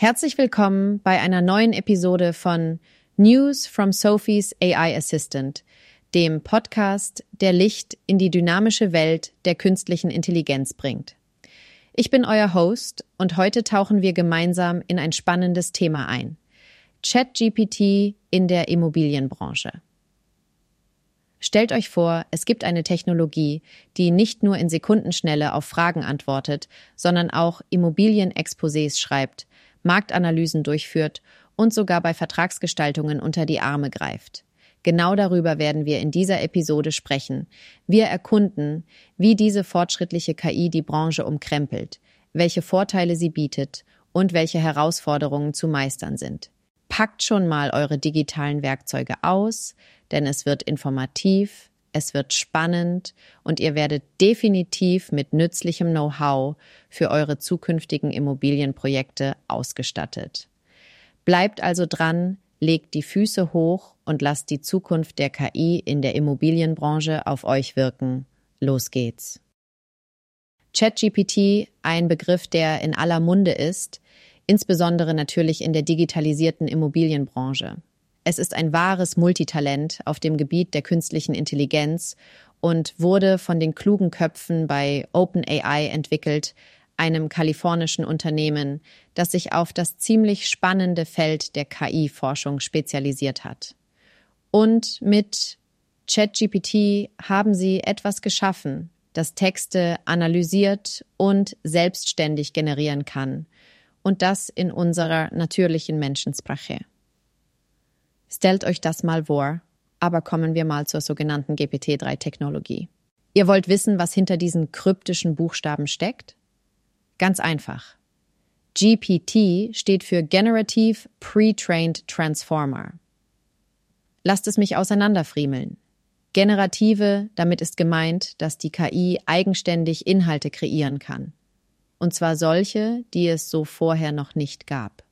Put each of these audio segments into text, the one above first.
Herzlich willkommen bei einer neuen Episode von News from Sophie's AI Assistant, dem Podcast, der Licht in die dynamische Welt der künstlichen Intelligenz bringt. Ich bin euer Host und heute tauchen wir gemeinsam in ein spannendes Thema ein. ChatGPT in der Immobilienbranche. Stellt euch vor, es gibt eine Technologie, die nicht nur in Sekundenschnelle auf Fragen antwortet, sondern auch Immobilienexposés schreibt, Marktanalysen durchführt und sogar bei Vertragsgestaltungen unter die Arme greift. Genau darüber werden wir in dieser Episode sprechen. Wir erkunden, wie diese fortschrittliche KI die Branche umkrempelt, welche Vorteile sie bietet und welche Herausforderungen zu meistern sind. Packt schon mal eure digitalen Werkzeuge aus, denn es wird informativ, es wird spannend und ihr werdet definitiv mit nützlichem Know-how für eure zukünftigen Immobilienprojekte ausgestattet. Bleibt also dran, legt die Füße hoch und lasst die Zukunft der KI in der Immobilienbranche auf euch wirken. Los geht's. ChatGPT, ein Begriff, der in aller Munde ist, insbesondere natürlich in der digitalisierten Immobilienbranche. Es ist ein wahres Multitalent auf dem Gebiet der künstlichen Intelligenz und wurde von den klugen Köpfen bei OpenAI entwickelt, einem kalifornischen Unternehmen, das sich auf das ziemlich spannende Feld der KI-Forschung spezialisiert hat. Und mit ChatGPT haben sie etwas geschaffen, das Texte analysiert und selbstständig generieren kann. Und das in unserer natürlichen Menschensprache. Stellt euch das mal vor, aber kommen wir mal zur sogenannten GPT-3-Technologie. Ihr wollt wissen, was hinter diesen kryptischen Buchstaben steckt? Ganz einfach. GPT steht für Generative Pre-Trained Transformer. Lasst es mich auseinanderfriemeln. Generative, damit ist gemeint, dass die KI eigenständig Inhalte kreieren kann. Und zwar solche, die es so vorher noch nicht gab.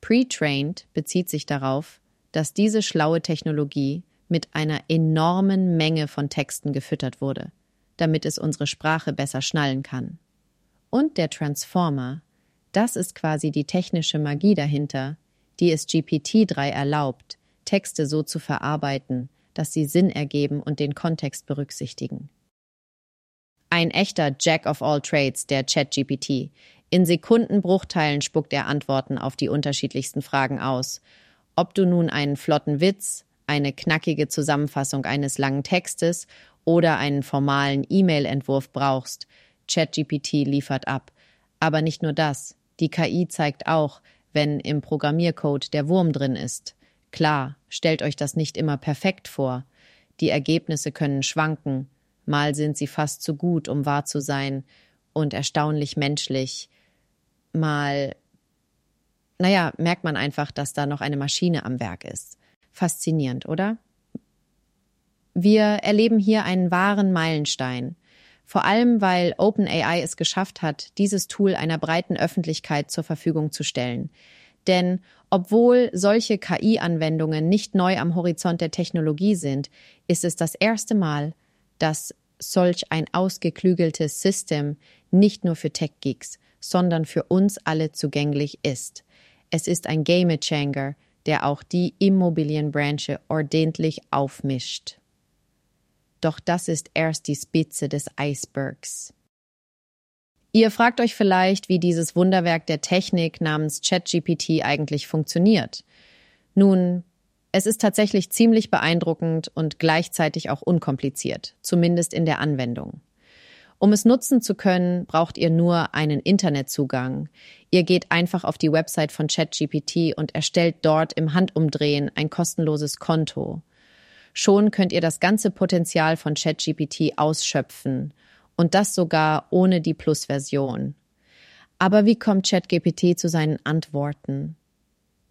Pre-trained bezieht sich darauf, dass diese schlaue Technologie mit einer enormen Menge von Texten gefüttert wurde, damit es unsere Sprache besser schnallen kann. Und der Transformer, das ist quasi die technische Magie dahinter, die es GPT-3 erlaubt, Texte so zu verarbeiten, dass sie Sinn ergeben und den Kontext berücksichtigen. Ein echter Jack of all Trades, der ChatGPT. In Sekundenbruchteilen spuckt er Antworten auf die unterschiedlichsten Fragen aus ob du nun einen flotten Witz, eine knackige Zusammenfassung eines langen Textes oder einen formalen E-Mail-Entwurf brauchst, ChatGPT liefert ab. Aber nicht nur das. Die KI zeigt auch, wenn im Programmiercode der Wurm drin ist. Klar, stellt euch das nicht immer perfekt vor. Die Ergebnisse können schwanken. Mal sind sie fast zu gut, um wahr zu sein und erstaunlich menschlich. Mal naja, merkt man einfach, dass da noch eine Maschine am Werk ist. Faszinierend, oder? Wir erleben hier einen wahren Meilenstein. Vor allem, weil OpenAI es geschafft hat, dieses Tool einer breiten Öffentlichkeit zur Verfügung zu stellen. Denn obwohl solche KI-Anwendungen nicht neu am Horizont der Technologie sind, ist es das erste Mal, dass solch ein ausgeklügeltes System nicht nur für Tech-Geeks, sondern für uns alle zugänglich ist. Es ist ein Game Changer, der auch die Immobilienbranche ordentlich aufmischt. Doch das ist erst die Spitze des Eisbergs. Ihr fragt euch vielleicht, wie dieses Wunderwerk der Technik namens ChatGPT eigentlich funktioniert. Nun, es ist tatsächlich ziemlich beeindruckend und gleichzeitig auch unkompliziert, zumindest in der Anwendung. Um es nutzen zu können, braucht ihr nur einen Internetzugang. Ihr geht einfach auf die Website von ChatGPT und erstellt dort im Handumdrehen ein kostenloses Konto. Schon könnt ihr das ganze Potenzial von ChatGPT ausschöpfen und das sogar ohne die Plus-Version. Aber wie kommt ChatGPT zu seinen Antworten?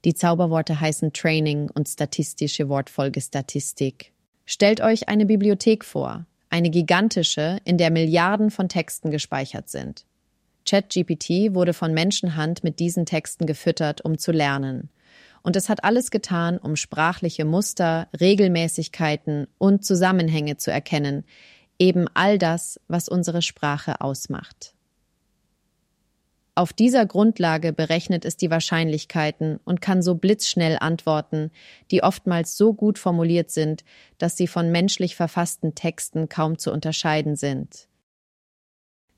Die Zauberworte heißen Training und statistische Wortfolge Statistik. Stellt euch eine Bibliothek vor eine gigantische, in der Milliarden von Texten gespeichert sind. ChatGPT wurde von Menschenhand mit diesen Texten gefüttert, um zu lernen. Und es hat alles getan, um sprachliche Muster, Regelmäßigkeiten und Zusammenhänge zu erkennen, eben all das, was unsere Sprache ausmacht. Auf dieser Grundlage berechnet es die Wahrscheinlichkeiten und kann so blitzschnell antworten, die oftmals so gut formuliert sind, dass sie von menschlich verfassten Texten kaum zu unterscheiden sind.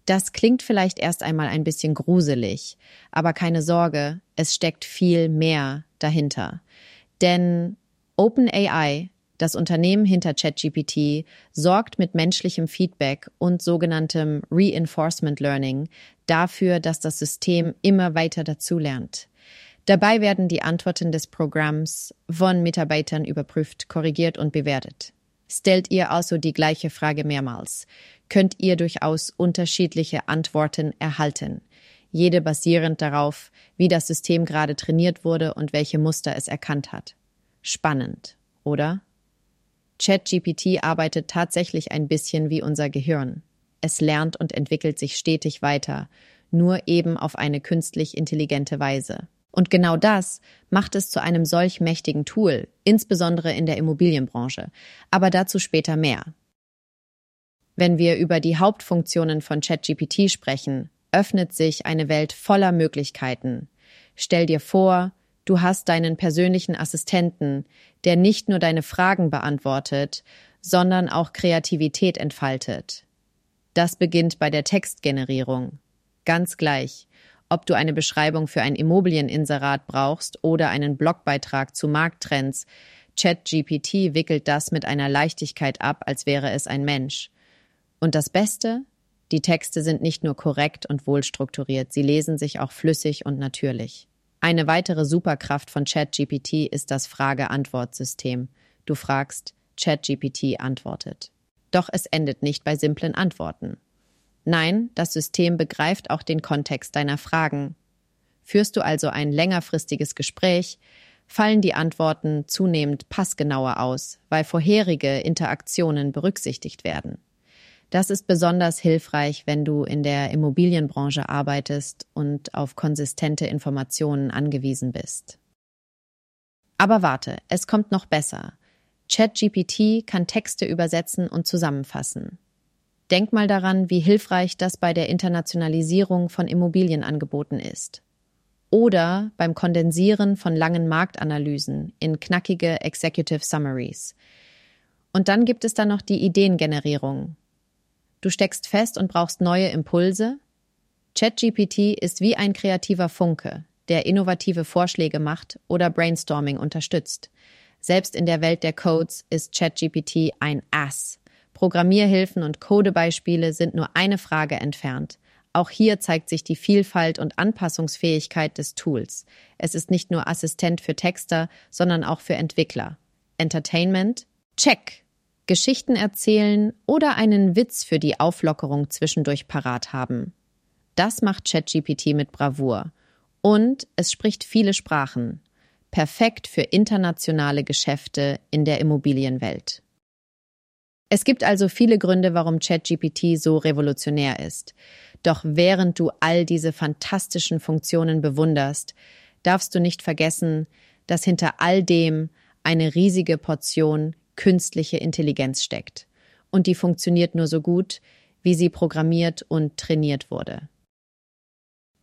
Das klingt vielleicht erst einmal ein bisschen gruselig, aber keine Sorge, es steckt viel mehr dahinter. Denn OpenAI, das Unternehmen hinter ChatGPT, sorgt mit menschlichem Feedback und sogenanntem Reinforcement Learning dafür, dass das System immer weiter dazulernt. Dabei werden die Antworten des Programms von Mitarbeitern überprüft, korrigiert und bewertet. Stellt ihr also die gleiche Frage mehrmals, könnt ihr durchaus unterschiedliche Antworten erhalten, jede basierend darauf, wie das System gerade trainiert wurde und welche Muster es erkannt hat. Spannend, oder? ChatGPT arbeitet tatsächlich ein bisschen wie unser Gehirn. Es lernt und entwickelt sich stetig weiter, nur eben auf eine künstlich intelligente Weise. Und genau das macht es zu einem solch mächtigen Tool, insbesondere in der Immobilienbranche. Aber dazu später mehr. Wenn wir über die Hauptfunktionen von ChatGPT sprechen, öffnet sich eine Welt voller Möglichkeiten. Stell dir vor, du hast deinen persönlichen Assistenten, der nicht nur deine Fragen beantwortet, sondern auch Kreativität entfaltet. Das beginnt bei der Textgenerierung. Ganz gleich, ob du eine Beschreibung für ein Immobilieninserat brauchst oder einen Blogbeitrag zu Markttrends. ChatGPT wickelt das mit einer Leichtigkeit ab, als wäre es ein Mensch. Und das Beste? Die Texte sind nicht nur korrekt und wohlstrukturiert, sie lesen sich auch flüssig und natürlich. Eine weitere Superkraft von ChatGPT ist das Frage-Antwort-System. Du fragst, ChatGPT antwortet. Doch es endet nicht bei simplen Antworten. Nein, das System begreift auch den Kontext deiner Fragen. Führst du also ein längerfristiges Gespräch, fallen die Antworten zunehmend passgenauer aus, weil vorherige Interaktionen berücksichtigt werden. Das ist besonders hilfreich, wenn du in der Immobilienbranche arbeitest und auf konsistente Informationen angewiesen bist. Aber warte, es kommt noch besser. ChatGPT kann Texte übersetzen und zusammenfassen. Denk mal daran, wie hilfreich das bei der Internationalisierung von Immobilienangeboten ist. Oder beim Kondensieren von langen Marktanalysen in knackige Executive Summaries. Und dann gibt es da noch die Ideengenerierung. Du steckst fest und brauchst neue Impulse? ChatGPT ist wie ein kreativer Funke, der innovative Vorschläge macht oder Brainstorming unterstützt. Selbst in der Welt der Codes ist ChatGPT ein Ass Programmierhilfen und Codebeispiele sind nur eine Frage entfernt. Auch hier zeigt sich die Vielfalt und Anpassungsfähigkeit des Tools. Es ist nicht nur Assistent für Texter, sondern auch für Entwickler. Entertainment? Check. Geschichten erzählen oder einen Witz für die Auflockerung zwischendurch parat haben. Das macht ChatGPT mit Bravour. Und es spricht viele Sprachen. Perfekt für internationale Geschäfte in der Immobilienwelt. Es gibt also viele Gründe, warum ChatGPT so revolutionär ist. Doch während du all diese fantastischen Funktionen bewunderst, darfst du nicht vergessen, dass hinter all dem eine riesige Portion künstliche Intelligenz steckt. Und die funktioniert nur so gut, wie sie programmiert und trainiert wurde.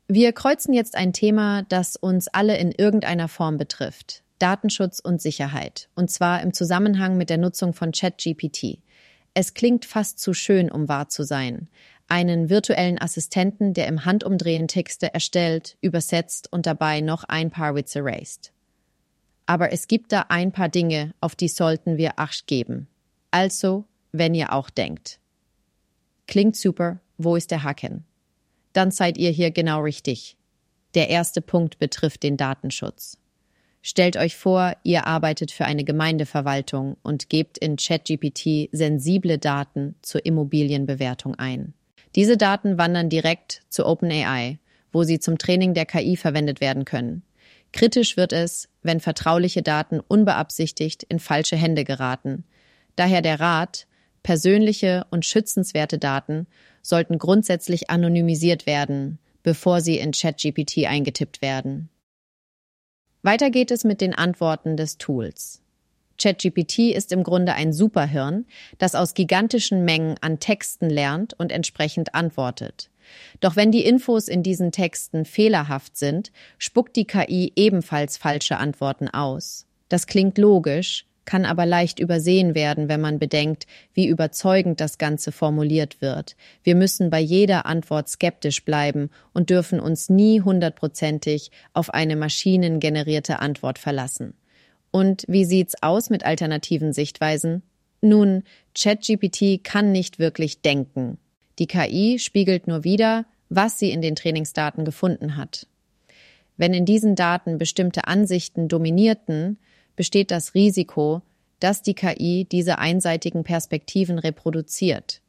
Wir kreuzen jetzt ein Thema, das uns alle in irgendeiner Form betrifft. Datenschutz und Sicherheit. Und zwar im Zusammenhang mit der Nutzung von ChatGPT. Es klingt fast zu schön, um wahr zu sein. Einen virtuellen Assistenten, der im Handumdrehen Texte erstellt, übersetzt und dabei noch ein paar Witze erased. Aber es gibt da ein paar Dinge, auf die sollten wir Acht geben. Also, wenn ihr auch denkt. Klingt super, wo ist der Haken? Dann seid ihr hier genau richtig. Der erste Punkt betrifft den Datenschutz. Stellt euch vor, ihr arbeitet für eine Gemeindeverwaltung und gebt in ChatGPT sensible Daten zur Immobilienbewertung ein. Diese Daten wandern direkt zu OpenAI, wo sie zum Training der KI verwendet werden können. Kritisch wird es, wenn vertrauliche Daten unbeabsichtigt in falsche Hände geraten. Daher der Rat, persönliche und schützenswerte Daten sollten grundsätzlich anonymisiert werden, bevor sie in ChatGPT eingetippt werden. Weiter geht es mit den Antworten des Tools. ChatGPT ist im Grunde ein Superhirn, das aus gigantischen Mengen an Texten lernt und entsprechend antwortet. Doch wenn die Infos in diesen Texten fehlerhaft sind, spuckt die KI ebenfalls falsche Antworten aus. Das klingt logisch, kann aber leicht übersehen werden, wenn man bedenkt, wie überzeugend das Ganze formuliert wird. Wir müssen bei jeder Antwort skeptisch bleiben und dürfen uns nie hundertprozentig auf eine maschinengenerierte Antwort verlassen. Und wie sieht's aus mit alternativen Sichtweisen? Nun, ChatGPT kann nicht wirklich denken. Die KI spiegelt nur wieder, was sie in den Trainingsdaten gefunden hat. Wenn in diesen Daten bestimmte Ansichten dominierten, besteht das Risiko, dass die KI diese einseitigen Perspektiven reproduziert.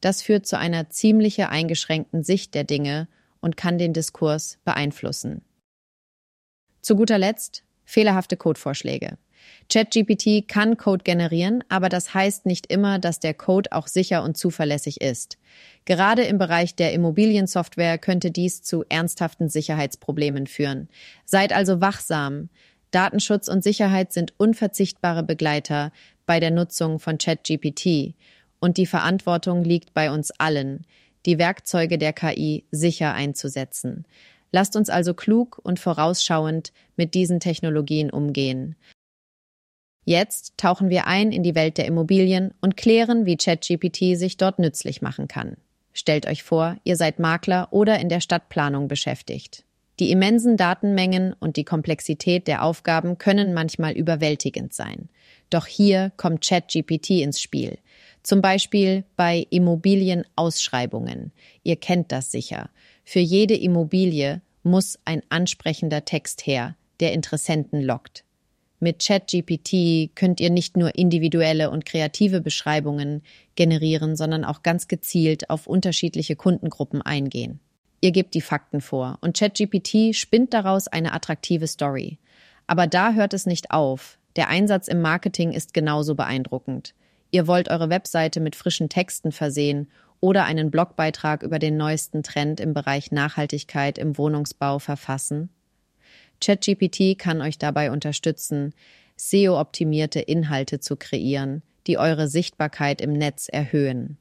Das führt zu einer ziemlich eingeschränkten Sicht der Dinge und kann den Diskurs beeinflussen. Zu guter Letzt fehlerhafte Codevorschläge. ChatGPT kann Code generieren, aber das heißt nicht immer, dass der Code auch sicher und zuverlässig ist. Gerade im Bereich der Immobiliensoftware könnte dies zu ernsthaften Sicherheitsproblemen führen. Seid also wachsam. Datenschutz und Sicherheit sind unverzichtbare Begleiter bei der Nutzung von ChatGPT. Und die Verantwortung liegt bei uns allen, die Werkzeuge der KI sicher einzusetzen. Lasst uns also klug und vorausschauend mit diesen Technologien umgehen. Jetzt tauchen wir ein in die Welt der Immobilien und klären, wie ChatGPT sich dort nützlich machen kann. Stellt euch vor, ihr seid Makler oder in der Stadtplanung beschäftigt. Die immensen Datenmengen und die Komplexität der Aufgaben können manchmal überwältigend sein. Doch hier kommt ChatGPT ins Spiel. Zum Beispiel bei Immobilienausschreibungen. Ihr kennt das sicher. Für jede Immobilie muss ein ansprechender Text her, der Interessenten lockt. Mit ChatGPT könnt ihr nicht nur individuelle und kreative Beschreibungen generieren, sondern auch ganz gezielt auf unterschiedliche Kundengruppen eingehen. Ihr gebt die Fakten vor und ChatGPT spinnt daraus eine attraktive Story. Aber da hört es nicht auf. Der Einsatz im Marketing ist genauso beeindruckend. Ihr wollt eure Webseite mit frischen Texten versehen oder einen Blogbeitrag über den neuesten Trend im Bereich Nachhaltigkeit im Wohnungsbau verfassen? ChatGPT kann euch dabei unterstützen, SEO-optimierte Inhalte zu kreieren, die eure Sichtbarkeit im Netz erhöhen.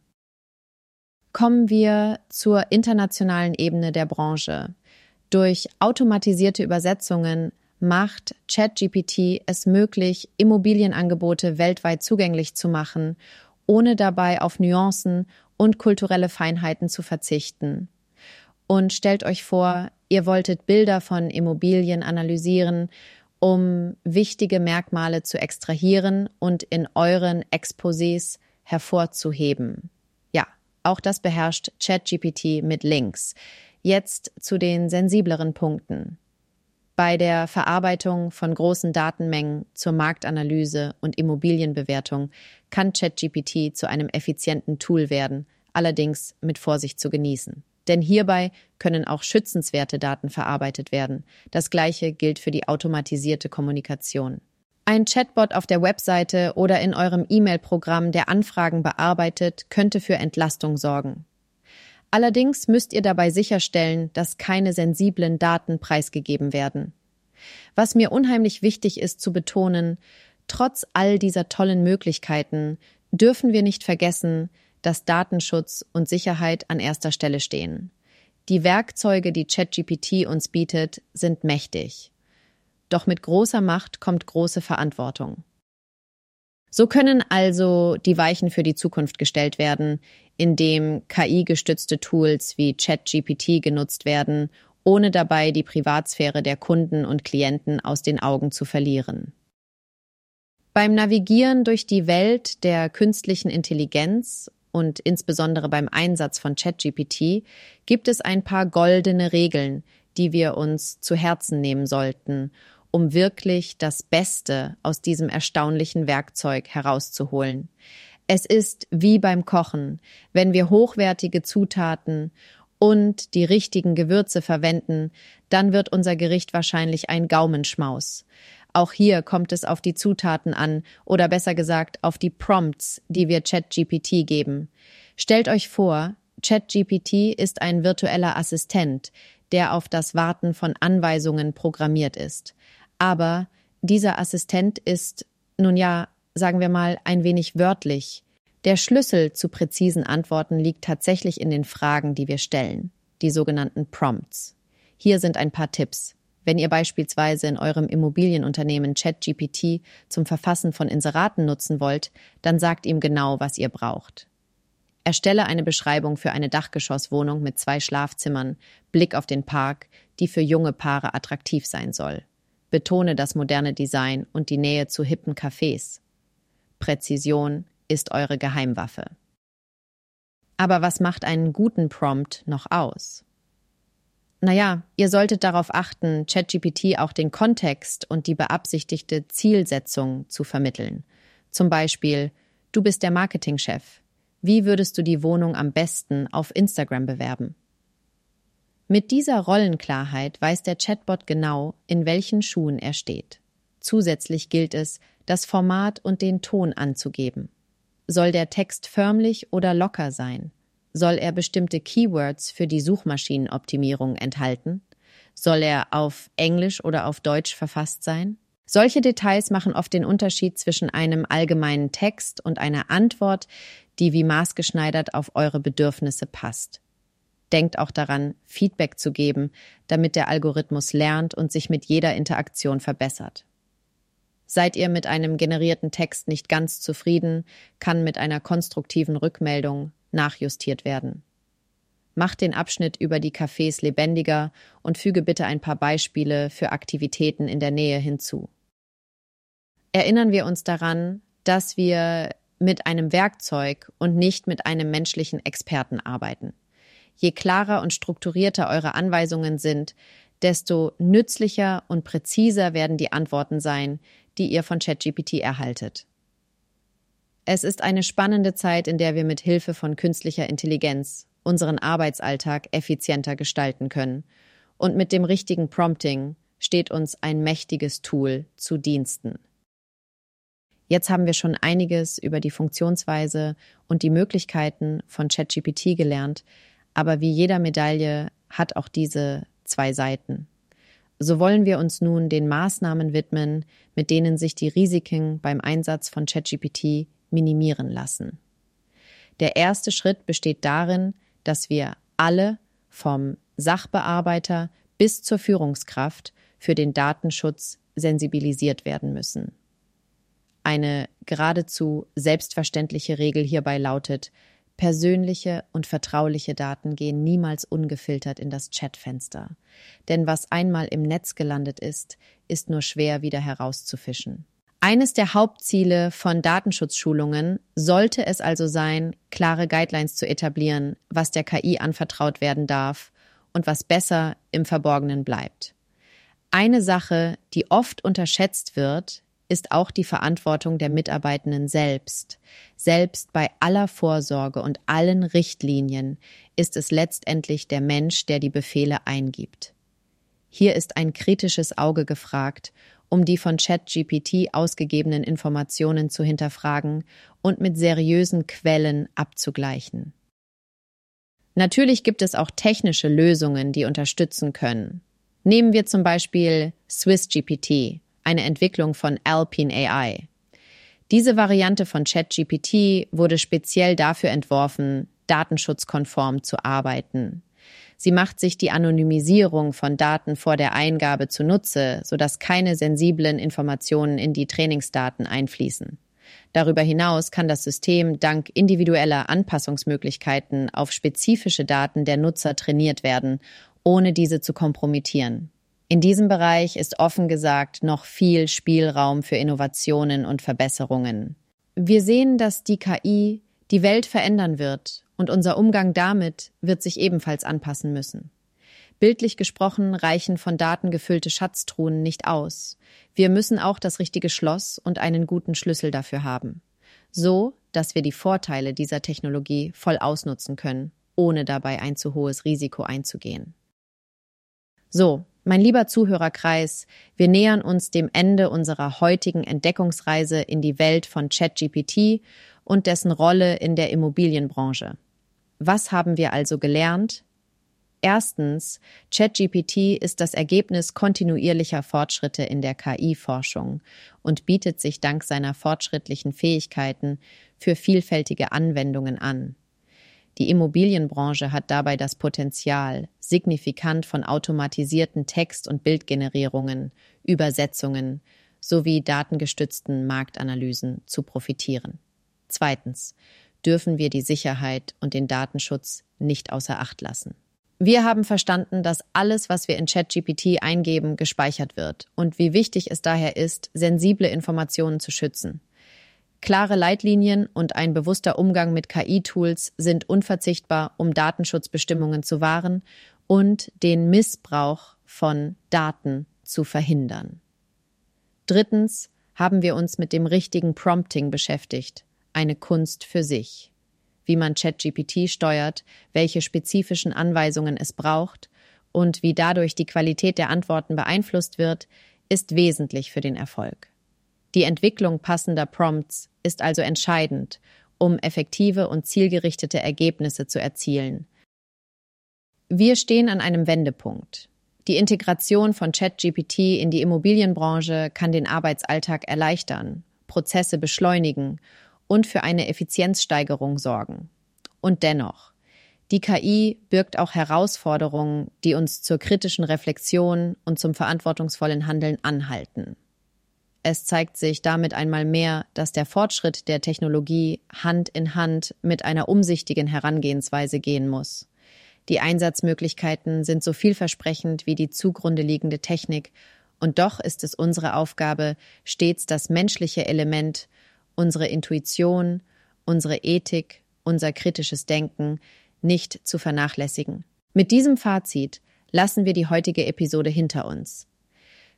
Kommen wir zur internationalen Ebene der Branche. Durch automatisierte Übersetzungen macht ChatGPT es möglich, Immobilienangebote weltweit zugänglich zu machen, ohne dabei auf Nuancen und kulturelle Feinheiten zu verzichten. Und stellt euch vor, Ihr wolltet Bilder von Immobilien analysieren, um wichtige Merkmale zu extrahieren und in euren Exposés hervorzuheben. Ja, auch das beherrscht ChatGPT mit Links. Jetzt zu den sensibleren Punkten. Bei der Verarbeitung von großen Datenmengen zur Marktanalyse und Immobilienbewertung kann ChatGPT zu einem effizienten Tool werden, allerdings mit Vorsicht zu genießen denn hierbei können auch schützenswerte Daten verarbeitet werden. Das gleiche gilt für die automatisierte Kommunikation. Ein Chatbot auf der Webseite oder in eurem E-Mail-Programm, der Anfragen bearbeitet, könnte für Entlastung sorgen. Allerdings müsst ihr dabei sicherstellen, dass keine sensiblen Daten preisgegeben werden. Was mir unheimlich wichtig ist zu betonen, trotz all dieser tollen Möglichkeiten dürfen wir nicht vergessen, dass Datenschutz und Sicherheit an erster Stelle stehen. Die Werkzeuge, die ChatGPT uns bietet, sind mächtig. Doch mit großer Macht kommt große Verantwortung. So können also die Weichen für die Zukunft gestellt werden, indem KI-gestützte Tools wie ChatGPT genutzt werden, ohne dabei die Privatsphäre der Kunden und Klienten aus den Augen zu verlieren. Beim Navigieren durch die Welt der künstlichen Intelligenz und insbesondere beim Einsatz von ChatGPT gibt es ein paar goldene Regeln, die wir uns zu Herzen nehmen sollten, um wirklich das Beste aus diesem erstaunlichen Werkzeug herauszuholen. Es ist wie beim Kochen, wenn wir hochwertige Zutaten und die richtigen Gewürze verwenden, dann wird unser Gericht wahrscheinlich ein Gaumenschmaus. Auch hier kommt es auf die Zutaten an oder besser gesagt auf die Prompts, die wir ChatGPT geben. Stellt euch vor, ChatGPT ist ein virtueller Assistent, der auf das Warten von Anweisungen programmiert ist. Aber dieser Assistent ist, nun ja, sagen wir mal, ein wenig wörtlich. Der Schlüssel zu präzisen Antworten liegt tatsächlich in den Fragen, die wir stellen. die sogenannten Prompts. Hier sind ein paar Tipps. Wenn ihr beispielsweise in eurem Immobilienunternehmen ChatGPT zum Verfassen von Inseraten nutzen wollt, dann sagt ihm genau, was ihr braucht. Erstelle eine Beschreibung für eine Dachgeschosswohnung mit zwei Schlafzimmern, Blick auf den Park, die für junge Paare attraktiv sein soll. Betone das moderne Design und die Nähe zu hippen Cafés. Präzision ist eure Geheimwaffe. Aber was macht einen guten Prompt noch aus? Naja, ihr solltet darauf achten, ChatGPT auch den Kontext und die beabsichtigte Zielsetzung zu vermitteln. Zum Beispiel, du bist der Marketingchef. Wie würdest du die Wohnung am besten auf Instagram bewerben? Mit dieser Rollenklarheit weiß der Chatbot genau, in welchen Schuhen er steht. Zusätzlich gilt es, das Format und den Ton anzugeben. Soll der Text förmlich oder locker sein? Soll er bestimmte Keywords für die Suchmaschinenoptimierung enthalten? Soll er auf Englisch oder auf Deutsch verfasst sein? Solche Details machen oft den Unterschied zwischen einem allgemeinen Text und einer Antwort, die wie maßgeschneidert auf eure Bedürfnisse passt. Denkt auch daran, Feedback zu geben, damit der Algorithmus lernt und sich mit jeder Interaktion verbessert. Seid ihr mit einem generierten Text nicht ganz zufrieden, kann mit einer konstruktiven Rückmeldung nachjustiert werden. Macht den Abschnitt über die Cafés lebendiger und füge bitte ein paar Beispiele für Aktivitäten in der Nähe hinzu. Erinnern wir uns daran, dass wir mit einem Werkzeug und nicht mit einem menschlichen Experten arbeiten. Je klarer und strukturierter eure Anweisungen sind, desto nützlicher und präziser werden die Antworten sein, die ihr von ChatGPT erhaltet. Es ist eine spannende Zeit, in der wir mit Hilfe von künstlicher Intelligenz unseren Arbeitsalltag effizienter gestalten können. Und mit dem richtigen Prompting steht uns ein mächtiges Tool zu Diensten. Jetzt haben wir schon einiges über die Funktionsweise und die Möglichkeiten von ChatGPT gelernt, aber wie jeder Medaille hat auch diese zwei Seiten. So wollen wir uns nun den Maßnahmen widmen, mit denen sich die Risiken beim Einsatz von ChatGPT minimieren lassen. Der erste Schritt besteht darin, dass wir alle vom Sachbearbeiter bis zur Führungskraft für den Datenschutz sensibilisiert werden müssen. Eine geradezu selbstverständliche Regel hierbei lautet, persönliche und vertrauliche Daten gehen niemals ungefiltert in das Chatfenster, denn was einmal im Netz gelandet ist, ist nur schwer wieder herauszufischen. Eines der Hauptziele von Datenschutzschulungen sollte es also sein, klare Guidelines zu etablieren, was der KI anvertraut werden darf und was besser im Verborgenen bleibt. Eine Sache, die oft unterschätzt wird, ist auch die Verantwortung der Mitarbeitenden selbst. Selbst bei aller Vorsorge und allen Richtlinien ist es letztendlich der Mensch, der die Befehle eingibt. Hier ist ein kritisches Auge gefragt um die von ChatGPT ausgegebenen Informationen zu hinterfragen und mit seriösen Quellen abzugleichen. Natürlich gibt es auch technische Lösungen, die unterstützen können. Nehmen wir zum Beispiel SwissGPT, eine Entwicklung von Alpine AI. Diese Variante von ChatGPT wurde speziell dafür entworfen, datenschutzkonform zu arbeiten. Sie macht sich die Anonymisierung von Daten vor der Eingabe zunutze, sodass keine sensiblen Informationen in die Trainingsdaten einfließen. Darüber hinaus kann das System dank individueller Anpassungsmöglichkeiten auf spezifische Daten der Nutzer trainiert werden, ohne diese zu kompromittieren. In diesem Bereich ist offen gesagt noch viel Spielraum für Innovationen und Verbesserungen. Wir sehen, dass die KI die Welt verändern wird und unser Umgang damit wird sich ebenfalls anpassen müssen. Bildlich gesprochen reichen von Daten gefüllte Schatztruhen nicht aus. Wir müssen auch das richtige Schloss und einen guten Schlüssel dafür haben. So, dass wir die Vorteile dieser Technologie voll ausnutzen können, ohne dabei ein zu hohes Risiko einzugehen. So, mein lieber Zuhörerkreis, wir nähern uns dem Ende unserer heutigen Entdeckungsreise in die Welt von ChatGPT und dessen Rolle in der Immobilienbranche. Was haben wir also gelernt? Erstens, ChatGPT ist das Ergebnis kontinuierlicher Fortschritte in der KI-Forschung und bietet sich dank seiner fortschrittlichen Fähigkeiten für vielfältige Anwendungen an. Die Immobilienbranche hat dabei das Potenzial, signifikant von automatisierten Text- und Bildgenerierungen, Übersetzungen sowie datengestützten Marktanalysen zu profitieren. Zweitens dürfen wir die Sicherheit und den Datenschutz nicht außer Acht lassen. Wir haben verstanden, dass alles, was wir in ChatGPT eingeben, gespeichert wird und wie wichtig es daher ist, sensible Informationen zu schützen. Klare Leitlinien und ein bewusster Umgang mit KI-Tools sind unverzichtbar, um Datenschutzbestimmungen zu wahren und den Missbrauch von Daten zu verhindern. Drittens haben wir uns mit dem richtigen Prompting beschäftigt, eine Kunst für sich wie man ChatGPT steuert, welche spezifischen Anweisungen es braucht und wie dadurch die Qualität der Antworten beeinflusst wird, ist wesentlich für den Erfolg. Die Entwicklung passender Prompts ist also entscheidend, um effektive und zielgerichtete Ergebnisse zu erzielen. Wir stehen an einem Wendepunkt. Die Integration von ChatGPT in die Immobilienbranche kann den Arbeitsalltag erleichtern, Prozesse beschleunigen und für eine Effizienzsteigerung sorgen. Und dennoch, die KI birgt auch Herausforderungen, die uns zur kritischen Reflexion und zum verantwortungsvollen Handeln anhalten. Es zeigt sich damit einmal mehr, dass der Fortschritt der Technologie Hand in Hand mit einer umsichtigen Herangehensweise gehen muss. Die Einsatzmöglichkeiten sind so vielversprechend wie die zugrunde liegende Technik, und doch ist es unsere Aufgabe, stets das menschliche Element unsere Intuition, unsere Ethik, unser kritisches Denken nicht zu vernachlässigen. Mit diesem Fazit lassen wir die heutige Episode hinter uns.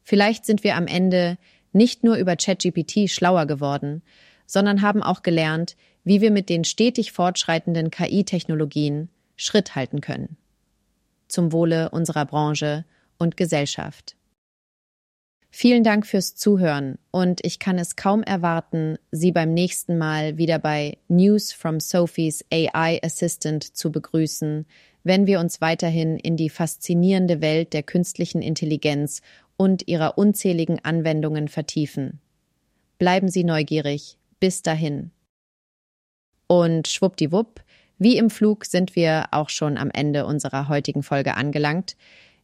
Vielleicht sind wir am Ende nicht nur über ChatGPT schlauer geworden, sondern haben auch gelernt, wie wir mit den stetig fortschreitenden KI-Technologien Schritt halten können. Zum Wohle unserer Branche und Gesellschaft. Vielen Dank fürs Zuhören und ich kann es kaum erwarten, Sie beim nächsten Mal wieder bei News from Sophie's AI Assistant zu begrüßen, wenn wir uns weiterhin in die faszinierende Welt der künstlichen Intelligenz und ihrer unzähligen Anwendungen vertiefen. Bleiben Sie neugierig. Bis dahin. Und schwuppdiwupp, wie im Flug sind wir auch schon am Ende unserer heutigen Folge angelangt.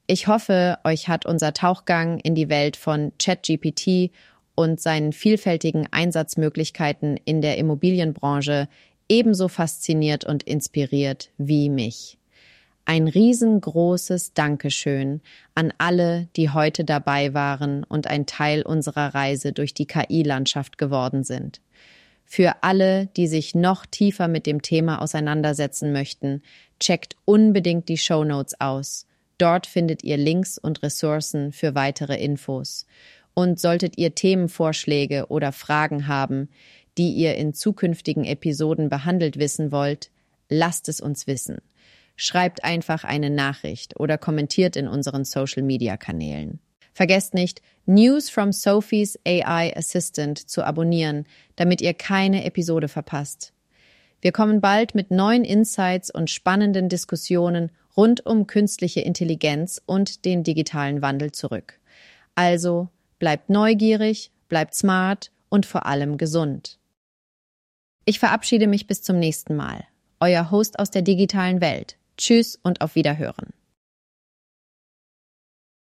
Ich hoffe, euch hat unser Tauchgang in die Welt von ChatGPT und seinen vielfältigen Einsatzmöglichkeiten in der Immobilienbranche ebenso fasziniert und inspiriert wie mich. Ein riesengroßes Dankeschön an alle, die heute dabei waren und ein Teil unserer Reise durch die KI-Landschaft geworden sind. Für alle, die sich noch tiefer mit dem Thema auseinandersetzen möchten, checkt unbedingt die Show Notes aus. Dort findet ihr Links und Ressourcen für weitere Infos. Und solltet ihr Themenvorschläge oder Fragen haben, die ihr in zukünftigen Episoden behandelt wissen wollt, lasst es uns wissen. Schreibt einfach eine Nachricht oder kommentiert in unseren Social Media Kanälen. Vergesst nicht, News from Sophie's AI Assistant zu abonnieren, damit ihr keine Episode verpasst. Wir kommen bald mit neuen Insights und spannenden Diskussionen rund um künstliche Intelligenz und den digitalen Wandel zurück. Also bleibt neugierig, bleibt smart und vor allem gesund. Ich verabschiede mich bis zum nächsten Mal. Euer Host aus der digitalen Welt. Tschüss und auf Wiederhören.